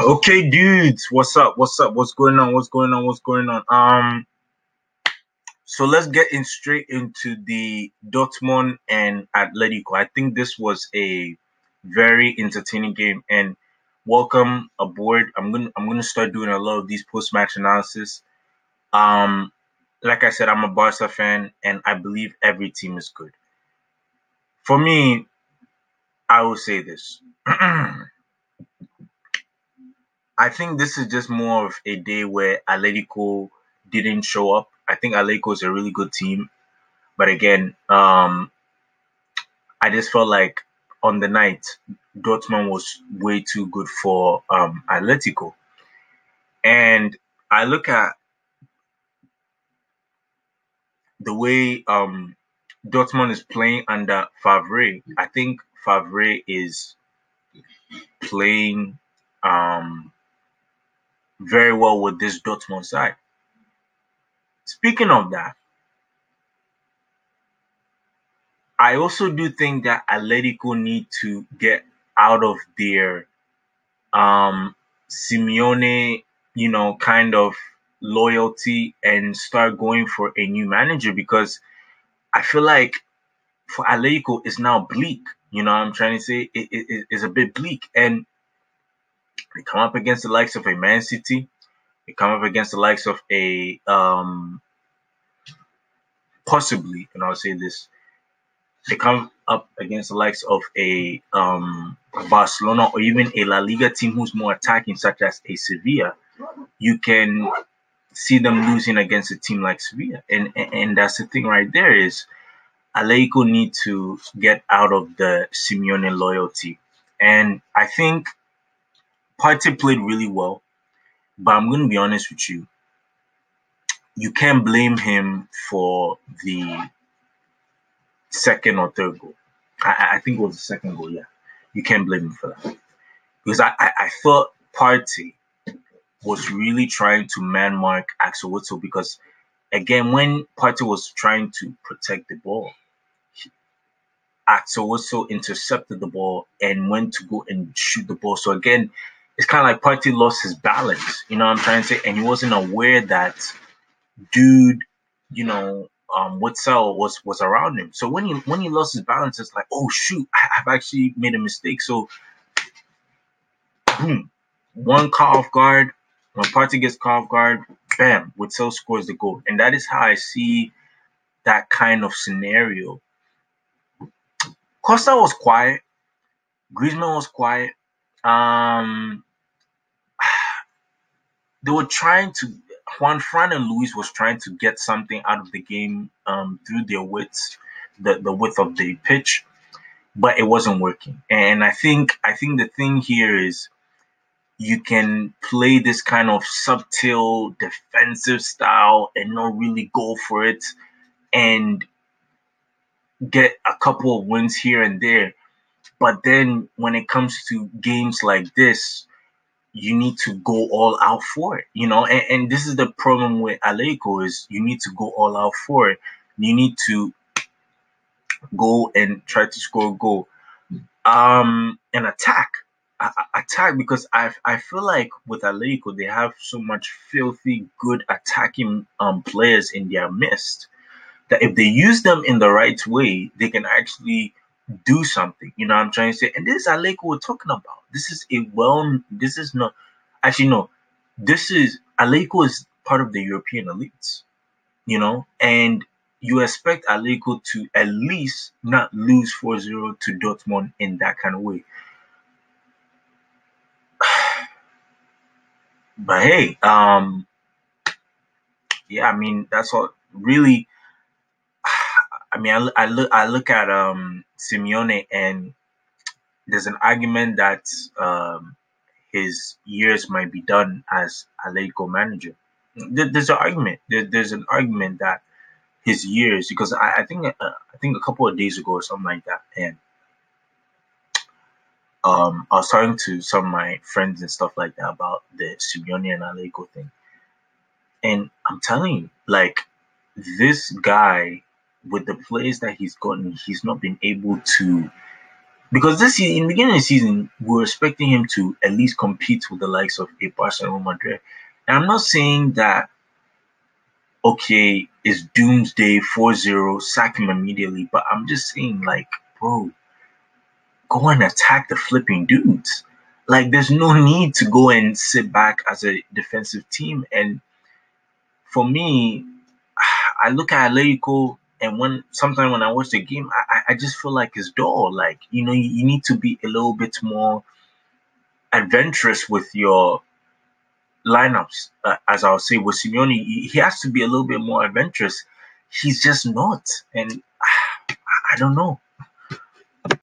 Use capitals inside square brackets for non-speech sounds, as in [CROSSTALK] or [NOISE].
Okay, dudes, what's up? What's up? What's going on? What's going on? What's going on? Um, so let's get in straight into the Dortmund and Atletico. I think this was a very entertaining game, and welcome aboard. I'm gonna I'm gonna start doing a lot of these post match analysis. Um, like I said, I'm a Barca fan, and I believe every team is good. For me, I will say this. [CLEARS THROAT] I think this is just more of a day where Atletico didn't show up. I think Atletico is a really good team, but again, um, I just felt like on the night Dortmund was way too good for um, Atletico, and I look at the way um, Dortmund is playing under Favre. I think Favre is playing um, very well with this Dortmund side. Speaking of that, I also do think that Atletico need to get out of their um Simeone, you know, kind of loyalty and start going for a new manager because I feel like for Atletico it's now bleak. You know what I'm trying to say? It, it, it's a bit bleak. And they come up against the likes of a Man City. They come up against the likes of a um possibly, and I'll say this, they come up against the likes of a um Barcelona or even a La Liga team who's more attacking, such as a Sevilla, you can see them losing against a team like Sevilla. And and, and that's the thing right there is Atletico need to get out of the Simeone loyalty. And I think Partey played really well, but I'm going to be honest with you. You can't blame him for the second or third goal. I, I think it was the second goal, yeah. You can't blame him for that. Because I, I, I thought Partey was really trying to man mark Axel Witsel because, again, when Partey was trying to protect the ball, Witsel intercepted the ball and went to go and shoot the ball. So, again, it's kind of like Partey lost his balance. You know what I'm trying to say? And he wasn't aware that dude, you know, um, Witsel was was around him. So when he when he lost his balance, it's like, oh shoot, I, have actually made a mistake. So, boom, one caught off guard. When Partey gets caught off guard, bam, Witsel scores the goal, and that is how I see that kind of scenario. Costa was quiet. Griezmann was quiet. Um, [SIGHS] they were trying to Juan Fran and Luis was trying to get something out of the game um, through their width, the, the width of the pitch, but it wasn't working. And I think I think the thing here is you can play this kind of subtle defensive style and not really go for it and get a couple of wins here and there. But then when it comes to games like this, you need to go all out for it, you know. And, and this is the problem with Atletico is you need to go all out for it. You need to go and try to score a goal, um, and attack, attack because I I feel like with Atletico they have so much filthy good attacking um players in their midst that if they use them in the right way, they can actually do something. You know what I'm trying to say? And this is Atletico we're talking about. This is a well. This is not actually no. This is Atletico is part of the European elites. You know, and you expect Atletico to at least not lose 4-0 to Dortmund in that kind of way. [SIGHS] But hey, um, yeah, I mean that's all. Really, I mean, I, I look I look at um Simeone and there's an argument that um, his years might be done as Atletico manager. There's an argument. There's an argument that his years, because I, I think uh, I think a couple of days ago or something like that, and um, I was talking to some of my friends and stuff like that about the Simeone and Atletico thing, and I'm telling you, like this guy with the players that he's gotten, he's not been able to because this in the beginning of the season, we were expecting him to at least compete with the likes of a Barcelona Madrid. And I'm not saying that okay, it's doomsday 4-0, sack him immediately, but I'm just saying like, bro, go and attack the flipping dudes. Like there's no need to go and sit back as a defensive team. And for me, [SIGHS] I look at Atletico and when sometimes when I watch the game, I, I just feel like it's dull. Like you know, you, you need to be a little bit more adventurous with your lineups. Uh, as I'll say with Simeone, he, he has to be a little bit more adventurous. He's just not, and [SIGHS] I don't know.